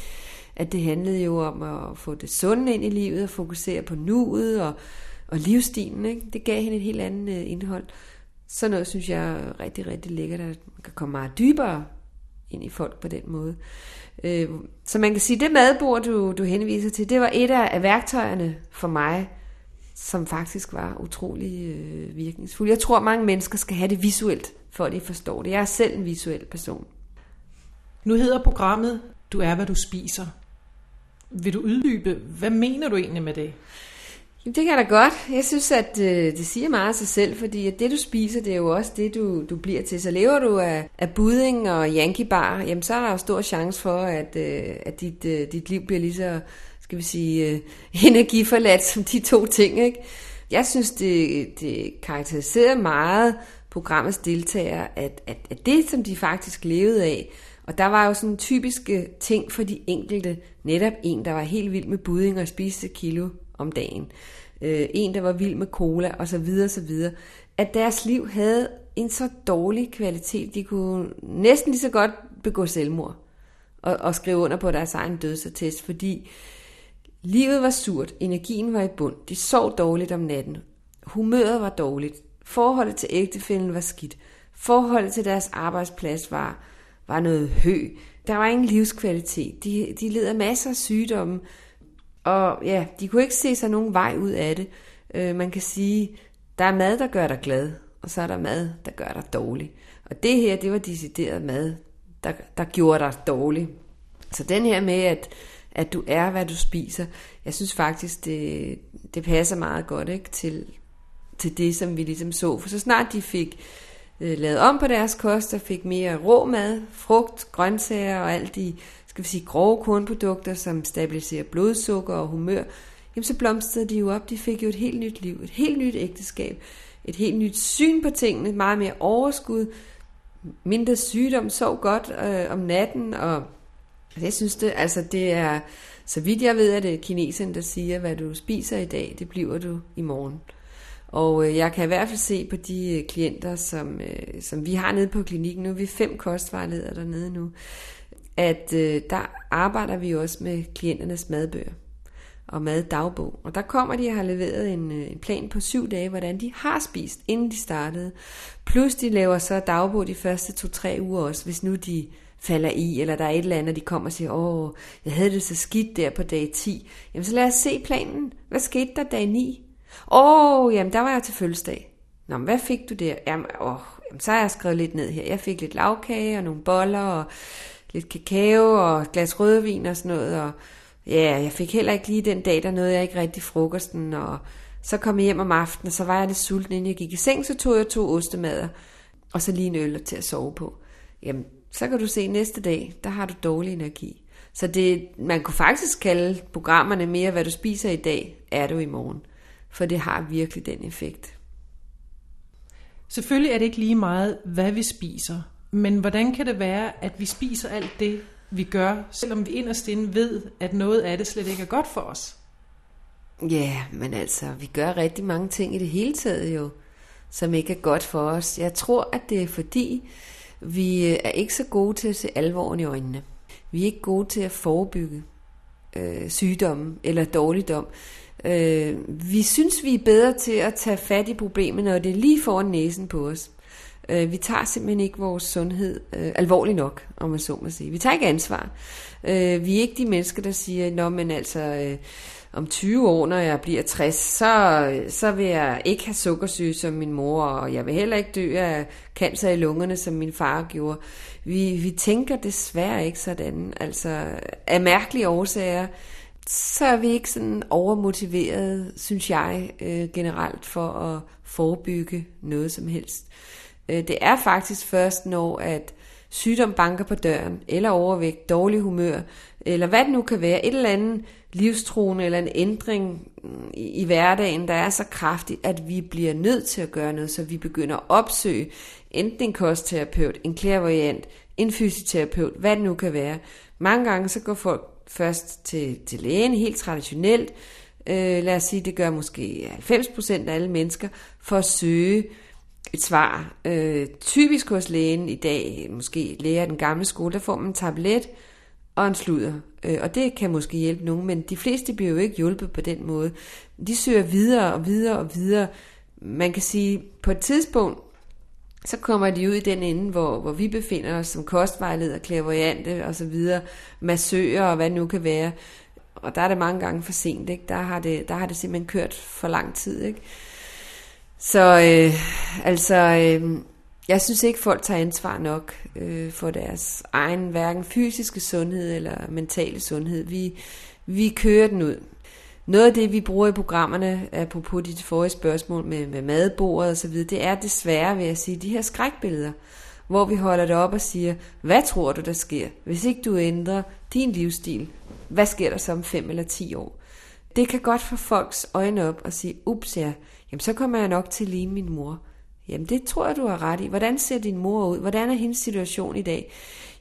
Speaker 2: At det handlede jo om at få det sunde ind i livet og fokusere på nuet og, og livsstilen. Ikke? Det gav hende et helt andet øh, indhold. Så noget synes jeg er rigtig, rigtig lækkert, at man kan komme meget dybere ind i folk på den måde. Øh, så man kan sige, det madbord, du, du henviser til, det var et af værktøjerne for mig, som faktisk var utrolig øh, virkningsfuld. Jeg tror, mange mennesker skal have det visuelt, for at de forstår det. Jeg er selv en visuel person.
Speaker 1: Nu hedder programmet Du er, hvad du spiser. Vil du uddybe, hvad mener du egentlig med det?
Speaker 2: Det kan da godt. Jeg synes, at øh, det siger meget af sig selv, fordi at det, du spiser, det er jo også det, du, du bliver til. Så lever du af, af budding og yankee bar, jamen, så er der jo stor chance for, at, øh, at dit, øh, dit liv bliver lige så skal vi sige, øh, energiforladt som de to ting. Ikke? Jeg synes, det, det karakteriserer meget programmets deltagere, at, at, at det, som de faktisk levede af, og der var jo sådan typiske ting for de enkelte, netop en, der var helt vild med budding og spiste kilo om dagen, øh, en, der var vild med cola, og så videre, så videre, at deres liv havde en så dårlig kvalitet, de kunne næsten lige så godt begå selvmord og, og skrive under på deres egen dødsattest, fordi Livet var surt, energien var i bund, de sov dårligt om natten, humøret var dårligt, forholdet til ægtefælden var skidt, forholdet til deres arbejdsplads var, var noget hø, der var ingen livskvalitet, de, de led af masser af sygdomme, og ja, de kunne ikke se sig nogen vej ud af det. Øh, man kan sige, der er mad, der gør dig glad, og så er der mad, der gør dig dårlig. Og det her, det var decideret mad, der, der gjorde dig dårlig. Så den her med, at at du er, hvad du spiser. Jeg synes faktisk, det, det passer meget godt ikke, til, til det, som vi ligesom så. For så snart de fik øh, lavet om på deres kost og fik mere rå mad, frugt, grøntsager og alt de skal vi sige, grove kornprodukter, som stabiliserer blodsukker og humør, jamen så blomstrede de jo op. De fik jo et helt nyt liv, et helt nyt ægteskab, et helt nyt syn på tingene, meget mere overskud, mindre sygdom, sov godt øh, om natten og jeg synes det, altså det er, så vidt jeg ved, at det er kineserne, der siger, hvad du spiser i dag, det bliver du i morgen. Og øh, jeg kan i hvert fald se på de øh, klienter, som, øh, som vi har nede på klinikken, nu er vi fem kostvejledere dernede nu, at øh, der arbejder vi også med klienternes madbøger og maddagbog. Og der kommer de og har leveret en, øh, en plan på syv dage, hvordan de har spist, inden de startede. Plus de laver så dagbog de første to-tre uger også, hvis nu de falder i, eller der er et eller andet, og de kommer og siger, åh, jeg havde det så skidt der på dag 10. Jamen så lad os se planen. Hvad skete der dag 9? Åh, jamen der var jeg til fødselsdag. Nå, men hvad fik du der? Jamen, åh, jamen, så har jeg skrevet lidt ned her. Jeg fik lidt lavkage og nogle boller og lidt kakao og et glas rødvin og sådan noget. Og ja, jeg fik heller ikke lige den dag, der nåede jeg ikke rigtig frokosten. Og så kom jeg hjem om aftenen, og så var jeg lidt sulten, inden jeg gik i seng, så tog jeg to ostemader og så lige en øl til at sove på. Jamen, så kan du se næste dag, der har du dårlig energi. Så det, man kunne faktisk kalde programmerne mere, hvad du spiser i dag, er du i morgen. For det har virkelig den effekt.
Speaker 1: Selvfølgelig er det ikke lige meget, hvad vi spiser. Men hvordan kan det være, at vi spiser alt det, vi gør, selvom vi inderst inde ved, at noget af det slet ikke er godt for os?
Speaker 2: Ja, men altså, vi gør rigtig mange ting i det hele taget jo, som ikke er godt for os. Jeg tror, at det er fordi, vi øh, er ikke så gode til at se alvoren i øjnene. Vi er ikke gode til at forebygge øh, sygdomme eller dårligdom. Øh, vi synes, vi er bedre til at tage fat i problemet, når det er lige foran næsen på os. Øh, vi tager simpelthen ikke vores sundhed øh, alvorligt nok, om man så må sige. Vi tager ikke ansvar. Øh, vi er ikke de mennesker, der siger, Nå, men altså, øh, om 20 år, når jeg bliver 60, så, så vil jeg ikke have sukkersyge som min mor, og jeg vil heller ikke dø af cancer i lungerne, som min far gjorde. Vi, vi tænker desværre ikke sådan. Altså, af mærkelige årsager, så er vi ikke sådan overmotiveret, synes jeg, øh, generelt for at forebygge noget som helst. Øh, Øh, det er faktisk først, når at sygdom banker på døren, eller overvægt, dårlig humør, eller hvad det nu kan være, et eller andet livstruende eller en ændring mm, i, i hverdagen, der er så kraftig, at vi bliver nødt til at gøre noget, så vi begynder at opsøge enten en kostterapeut, en klærvariant, en fysioterapeut, hvad det nu kan være. Mange gange så går folk først til, til lægen, helt traditionelt. Øh, lad os sige, det gør måske 90% af alle mennesker, for at søge et svar. Øh, typisk hos lægen i dag, måske læger den gamle skole, der får man en tablet og en sludder. Øh, og det kan måske hjælpe nogen, men de fleste bliver jo ikke hjulpet på den måde. De søger videre og videre og videre. Man kan sige, på et tidspunkt, så kommer de ud i den ende, hvor, hvor vi befinder os som kostvejleder, klærvariante og så videre, massører og hvad det nu kan være. Og der er det mange gange for sent, ikke? Der har det, der har det simpelthen kørt for lang tid, ikke? Så øh, altså, øh, jeg synes ikke, folk tager ansvar nok øh, for deres egen, hverken fysiske sundhed eller mentale sundhed. Vi, vi kører den ud. Noget af det, vi bruger i programmerne, apropos dit forrige spørgsmål med, med madbordet og så videre, det er desværre, vil jeg sige, de her skrækbilleder, hvor vi holder det op og siger, hvad tror du, der sker, hvis ikke du ændrer din livsstil? Hvad sker der så om 5 eller 10 år? Det kan godt få folks øjne op og sige, ups ja, jamen så kommer jeg nok til lige min mor. Jamen det tror jeg, du har ret i. Hvordan ser din mor ud? Hvordan er hendes situation i dag?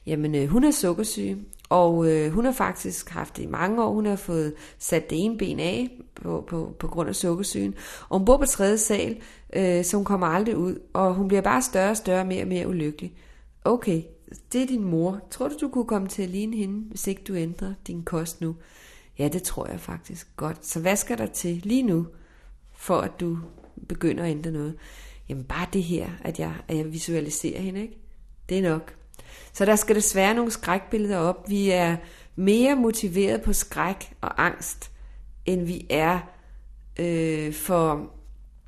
Speaker 2: Jamen øh, hun er sukkersyg, og øh, hun har faktisk haft det i mange år. Hun har fået sat det ene ben af på, på, på grund af sukkersygen. Og hun bor på tredje sal, øh, så hun kommer aldrig ud. Og hun bliver bare større og større, mere og mere ulykkelig. Okay, det er din mor. Tror du, du kunne komme til at ligne hende, hvis ikke du ændrer din kost nu? Ja, det tror jeg faktisk godt. Så hvad skal der til lige nu, for at du begynder at ændre noget? Jamen bare det her, at jeg, at jeg visualiserer hende, ikke? Det er nok. Så der skal desværre nogle skrækbilleder op. Vi er mere motiveret på skræk og angst, end vi er øh, for,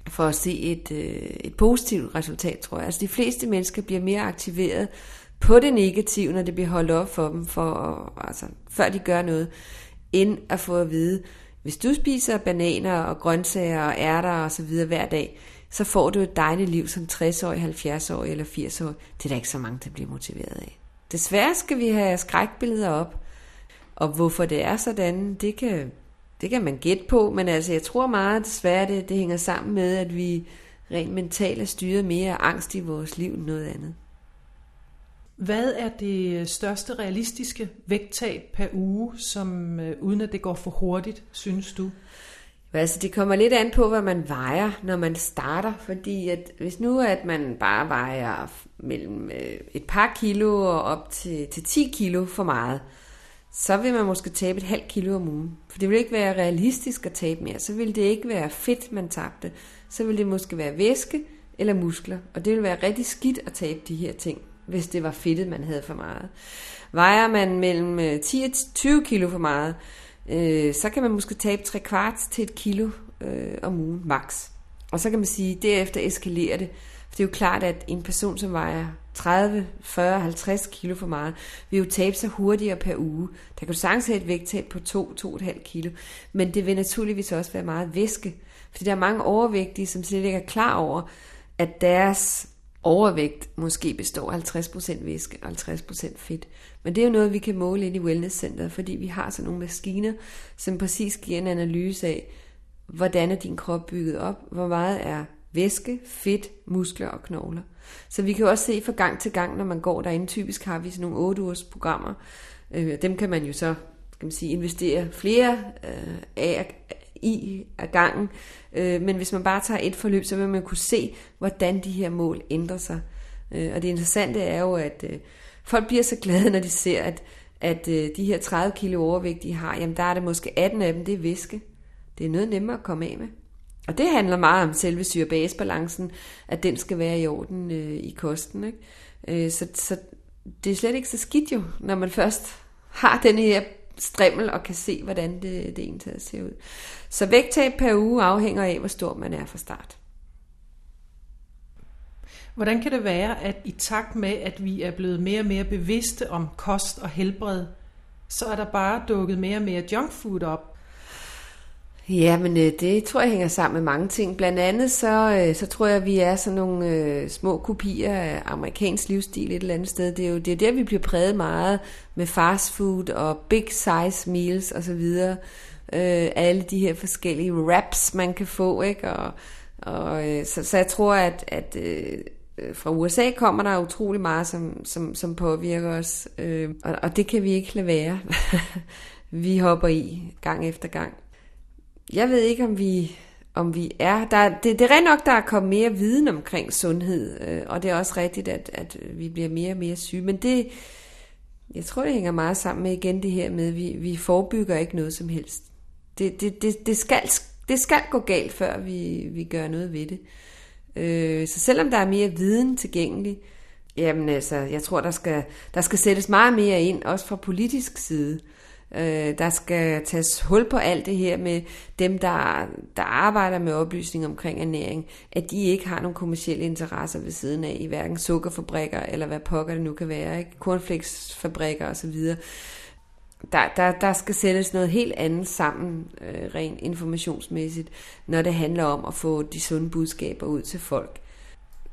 Speaker 2: for at se et, øh, et positivt resultat, tror jeg. Altså de fleste mennesker bliver mere aktiveret på det negative, når det bliver holdt op for dem, for, altså, før de gør noget, end at få at vide, hvis du spiser bananer og grøntsager og ærter og så videre hver dag, så får du et dejligt liv som 60-årig, 70-årig eller 80-årig. Det er der ikke så mange, der bliver motiveret af. Desværre skal vi have skrækbilleder op. Og hvorfor det er sådan, det kan, det kan man gætte på, men altså jeg tror meget desværre, det, det hænger sammen med, at vi rent mentalt er styret mere af angst i vores liv end noget andet.
Speaker 1: Hvad er det største realistiske vægttab per uge, som øh, uden at det går for hurtigt, synes du?
Speaker 2: Altså, det kommer lidt an på, hvad man vejer, når man starter, fordi at hvis nu at man bare vejer mellem øh, et par kilo og op til, til 10 kilo for meget, så vil man måske tabe et halvt kilo om ugen. For det vil ikke være realistisk at tabe mere. Så vil det ikke være fedt, man tabte. Så vil det måske være væske eller muskler. Og det vil være rigtig skidt at tabe de her ting, hvis det var fedtet, man havde for meget. Vejer man mellem øh, 10 og 20 kilo for meget, øh, så kan man måske tabe 3 kvart til et kilo øh, om ugen max. Og så kan man sige, at derefter eskalerer det. For det er jo klart, at en person, som vejer 30, 40, 50 kilo for meget, vil jo tabe sig hurtigere per uge. Der kan du sagtens have et vægttab på 2-2,5 kilo, men det vil naturligvis også være meget væske. Fordi der er mange overvægtige, som slet ikke er klar over, at deres overvægt måske består 50% væske og 50% fedt. Men det er jo noget, vi kan måle ind i wellnesscenteret, fordi vi har sådan nogle maskiner, som præcis giver en analyse af, hvordan er din krop bygget op, hvor meget er væske, fedt, muskler og knogler. Så vi kan jo også se fra gang til gang, når man går derinde. Typisk har vi sådan nogle 8 ugers programmer. Øh, dem kan man jo så skal man sige, investere flere øh, af, i af gangen. Øh, men hvis man bare tager et forløb, så vil man kunne se, hvordan de her mål ændrer sig. Øh, og det interessante er jo, at øh, folk bliver så glade, når de ser, at, at øh, de her 30 kilo overvægt, de har, jamen der er det måske 18 af dem, det er væske. Det er noget nemmere at komme af med. Og det handler meget om selve syre-base-balancen, at den skal være i orden øh, i kosten. Ikke? Øh, så, så det er slet ikke så skidt jo, når man først har den her strimmel og kan se, hvordan det, det egentlig ser ud. Så vægttab per uge afhænger af, hvor stor man er fra start.
Speaker 1: Hvordan kan det være, at i takt med, at vi er blevet mere og mere bevidste om kost og helbred, så er der bare dukket mere og mere junkfood op,
Speaker 2: Ja, men øh, det tror jeg hænger sammen med mange ting. Blandt andet så, øh, så tror jeg, at vi er sådan nogle øh, små kopier af amerikansk livsstil et eller andet sted. Det er jo det er der, vi bliver præget meget med fast food og big size meals osv. Øh, alle de her forskellige wraps, man kan få, ikke? Og, og, øh, så, så jeg tror, at, at øh, fra USA kommer der utrolig meget, som, som, som påvirker os, øh, og, og det kan vi ikke lade være. vi hopper i gang efter gang jeg ved ikke, om vi, om vi er. Der, det, det er rent nok, der er kommet mere viden omkring sundhed, øh, og det er også rigtigt, at, at vi bliver mere og mere syge. Men det, jeg tror, det hænger meget sammen med igen det her med, at vi, vi forebygger ikke noget som helst. Det, det, det, det, skal, det skal gå galt, før vi, vi gør noget ved det. Øh, så selvom der er mere viden tilgængelig, jamen altså, jeg tror, der skal, der skal sættes meget mere ind, også fra politisk side. Øh, Øh, der skal tages hul på alt det her med dem, der, der arbejder med oplysning omkring ernæring, at de ikke har nogen kommersielle interesser ved siden af, i hverken sukkerfabrikker eller hvad pokker det nu kan være, ikke? cornflakesfabrikker osv. Der, der, der skal sættes noget helt andet sammen, øh, rent informationsmæssigt, når det handler om at få de sunde budskaber ud til folk.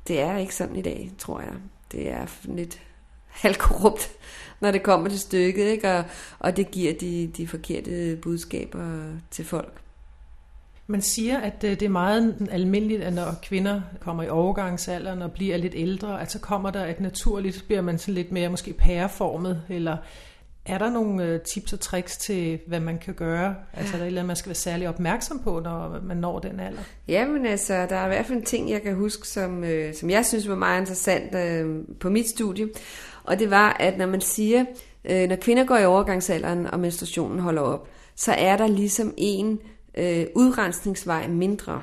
Speaker 2: Det er ikke sådan i dag, tror jeg. Det er lidt halvkorrupt når det kommer til stykket, ikke? Og, og det giver de, de forkerte budskaber til folk.
Speaker 1: Man siger, at øh, det er meget almindeligt, at når kvinder kommer i overgangsalderen og bliver lidt ældre, at så kommer der et naturligt, bliver man sådan lidt mere måske pæreformet, eller er der nogle øh, tips og tricks til, hvad man kan gøre? Altså er der et eller andet, man skal være særlig opmærksom på, når man når den alder?
Speaker 2: Jamen altså, der er i hvert fald en ting, jeg kan huske, som, øh, som jeg synes var meget interessant øh, på mit studie. Og det var, at når man siger, øh, når kvinder går i overgangsalderen, og menstruationen holder op, så er der ligesom en øh, udrensningsvej mindre.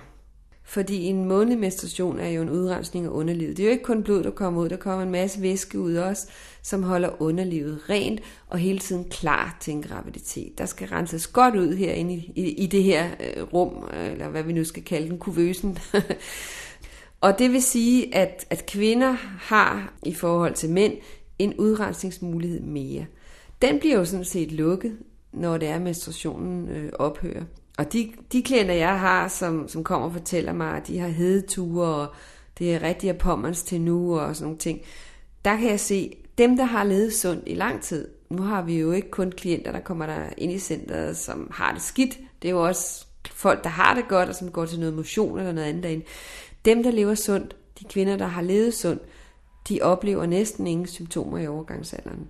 Speaker 2: Fordi en månedlig menstruation er jo en udrensning af underlivet. Det er jo ikke kun blod, der kommer ud. Der kommer en masse væske ud også, som holder underlivet rent og hele tiden klar til en graviditet. Der skal renses godt ud herinde i, i, i det her øh, rum, eller hvad vi nu skal kalde den, kuvøsen. og det vil sige, at, at kvinder har i forhold til mænd en udrensningsmulighed mere. Den bliver jo sådan set lukket, når det er, at menstruationen øh, ophører. Og de, de klienter, jeg har, som, som kommer og fortæller mig, at de har hedeture, og det er rigtig pommers til nu, og sådan nogle ting, der kan jeg se, dem, der har levet sundt i lang tid, nu har vi jo ikke kun klienter, der kommer der ind i centret, som har det skidt. Det er jo også folk, der har det godt, og som går til noget motion eller noget andet derinde. Dem, der lever sundt, de kvinder, der har levet sundt, de oplever næsten ingen symptomer i overgangsalderen.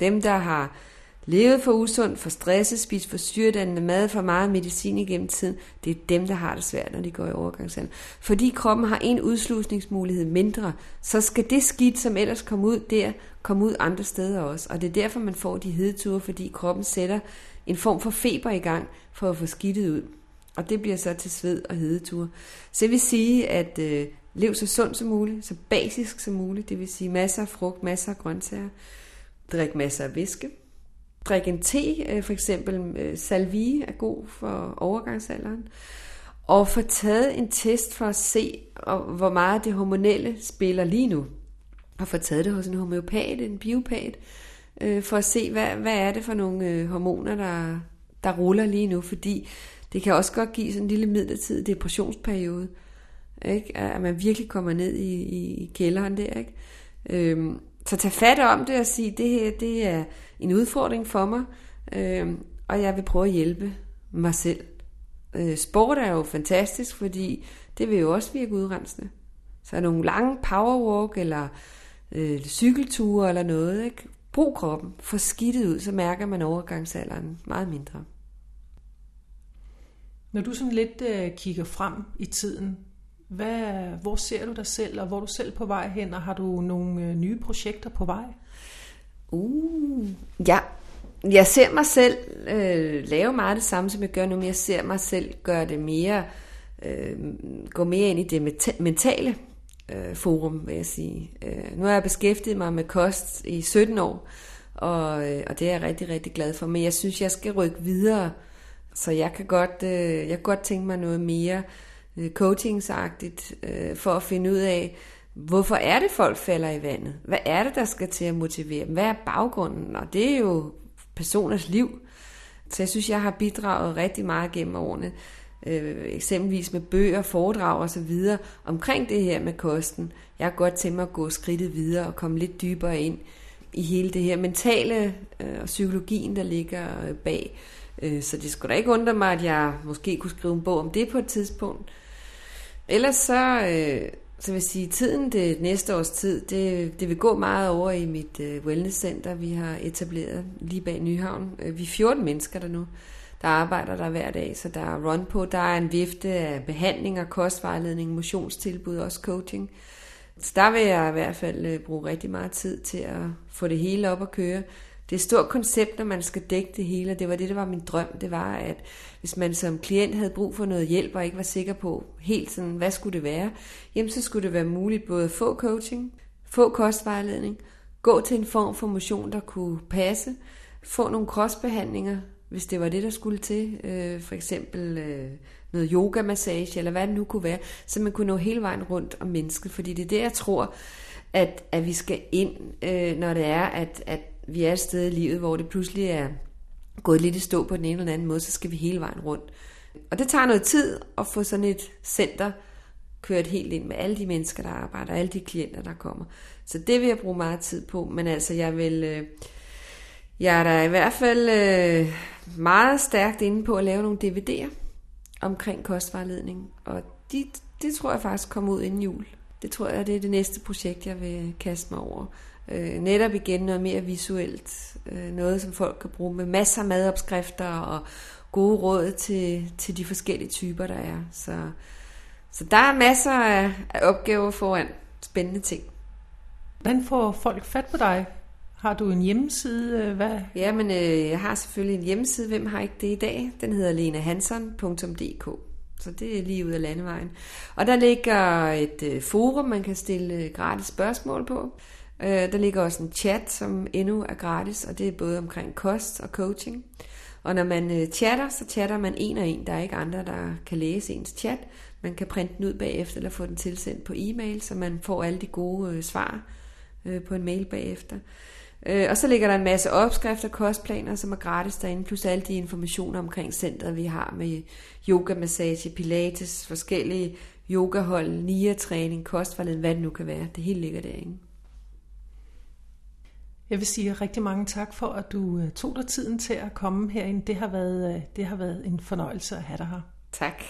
Speaker 2: Dem, der har levet for usundt, for stresset, spist for syredannende mad, for meget medicin igennem tiden, det er dem, der har det svært, når de går i overgangsalderen. Fordi kroppen har en udslusningsmulighed mindre, så skal det skidt, som ellers kommer ud der, komme ud andre steder også. Og det er derfor, man får de hedeture, fordi kroppen sætter en form for feber i gang for at få skidtet ud. Og det bliver så til sved og hedeture. Så det vil sige, at øh, Lev så sundt som muligt, så basisk som muligt, det vil sige masser af frugt, masser af grøntsager. Drik masser af væske. Drik en te, øh, for eksempel øh, salvie er god for overgangsalderen. og få taget en test for at se, hvor meget det hormonelle spiller lige nu. Og få taget det hos en homeopat, en biopat, øh, for at se, hvad, hvad er det for nogle hormoner, der, der ruller lige nu. Fordi det kan også godt give sådan en lille midlertidig depressionsperiode. Ikke? At man virkelig kommer ned i, i, i kælderen der. Ikke? Øhm, så tag fat om det og sige, det her det er en udfordring for mig, øhm, og jeg vil prøve at hjælpe mig selv. Øh, sport er jo fantastisk, fordi det vil jo også virke udrensende. Så er nogle lange powerwalk eller øh, cykelture eller noget, ikke? brug kroppen, få skidtet ud, så mærker man overgangsalderen meget mindre.
Speaker 1: Når du sådan lidt øh, kigger frem i tiden, hvad, hvor ser du dig selv, og hvor er du selv på vej hen, og har du nogle øh, nye projekter på vej?
Speaker 2: Uh, ja, jeg ser mig selv øh, lave meget det samme, som jeg gør nu, men jeg ser mig selv gøre det mere, øh, gå mere ind i det mentale øh, forum, vil jeg sige. Øh, nu har jeg beskæftiget mig med kost i 17 år, og, øh, og det er jeg rigtig, rigtig glad for, men jeg synes, jeg skal rykke videre, så jeg kan godt, øh, jeg kan godt tænke mig noget mere øh, Øh, coachingsagtigt, øh, for at finde ud af, hvorfor er det, folk falder i vandet? Hvad er det, der skal til at motivere dem? Hvad er baggrunden? Og det er jo personers liv. Så jeg synes, jeg har bidraget rigtig meget gennem årene. Øh, eksempelvis med bøger, foredrag og så videre omkring det her med kosten. Jeg har godt tænkt mig at gå skridtet videre og komme lidt dybere ind i hele det her mentale øh, og psykologien, der ligger øh, bag. Øh, så det skulle da ikke undre mig, at jeg måske kunne skrive en bog om det på et tidspunkt. Ellers så, øh, så vil jeg sige, tiden det næste års tid, det, det vil gå meget over i mit øh, wellnesscenter, vi har etableret lige bag Nyhavn. Øh, vi er 14 mennesker der nu, der arbejder der hver dag, så der er run på. Der er en vifte af behandlinger, kostvejledning, motionstilbud og også coaching. Så der vil jeg i hvert fald øh, bruge rigtig meget tid til at få det hele op at køre det er et stort koncept, når man skal dække det hele, og det var det, der var min drøm. Det var, at hvis man som klient havde brug for noget hjælp, og ikke var sikker på helt sådan, hvad skulle det være, jamen så skulle det være muligt både at få coaching, få kostvejledning, gå til en form for motion, der kunne passe, få nogle kropsbehandlinger, hvis det var det, der skulle til, øh, for eksempel øh, noget yoga-massage, eller hvad det nu kunne være, så man kunne nå hele vejen rundt om mennesket, fordi det er det, jeg tror, at, at vi skal ind, øh, når det er, at, at vi er et sted i livet, hvor det pludselig er gået lidt i stå på den ene eller anden måde, så skal vi hele vejen rundt. Og det tager noget tid at få sådan et center kørt helt ind med alle de mennesker, der arbejder, alle de klienter, der kommer. Så det vil jeg bruge meget tid på, men altså jeg vil... Øh, jeg er da i hvert fald øh, meget stærkt inde på at lave nogle DVD'er omkring kostvejledning, og de, det tror jeg faktisk kommer ud inden jul. Det tror jeg, det er det næste projekt, jeg vil kaste mig over. Øh, netop igen noget mere visuelt. Øh, noget, som folk kan bruge med masser af madopskrifter og gode råd til, til de forskellige typer, der er. Så, så der er masser af, af opgaver foran. Spændende ting.
Speaker 1: Hvordan får folk fat på dig? Har du en hjemmeside? Hvad?
Speaker 2: Jamen, øh, jeg har selvfølgelig en hjemmeside. Hvem har ikke det i dag? Den hedder lenahanson.dk. Så det er lige ud af landevejen. Og der ligger et øh, forum, man kan stille øh, gratis spørgsmål på. Øh, der ligger også en chat, som endnu er gratis, og det er både omkring kost og coaching. Og når man øh, chatter, så chatter man en og en. Der er ikke andre, der kan læse ens chat. Man kan printe den ud bagefter, eller få den tilsendt på e-mail, så man får alle de gode øh, svar øh, på en mail bagefter. Øh, og så ligger der en masse opskrifter, kostplaner, som er gratis derinde, plus alle de informationer omkring centret, vi har med yoga, massage, pilates, forskellige yogahold, nia-træning, kostvejledning, hvad det nu kan være. Det hele ligger derinde.
Speaker 1: Jeg vil sige rigtig mange tak for, at du øh, tog dig tiden til at komme herind. Det har været, øh, det har været en fornøjelse at have dig her.
Speaker 2: Tak.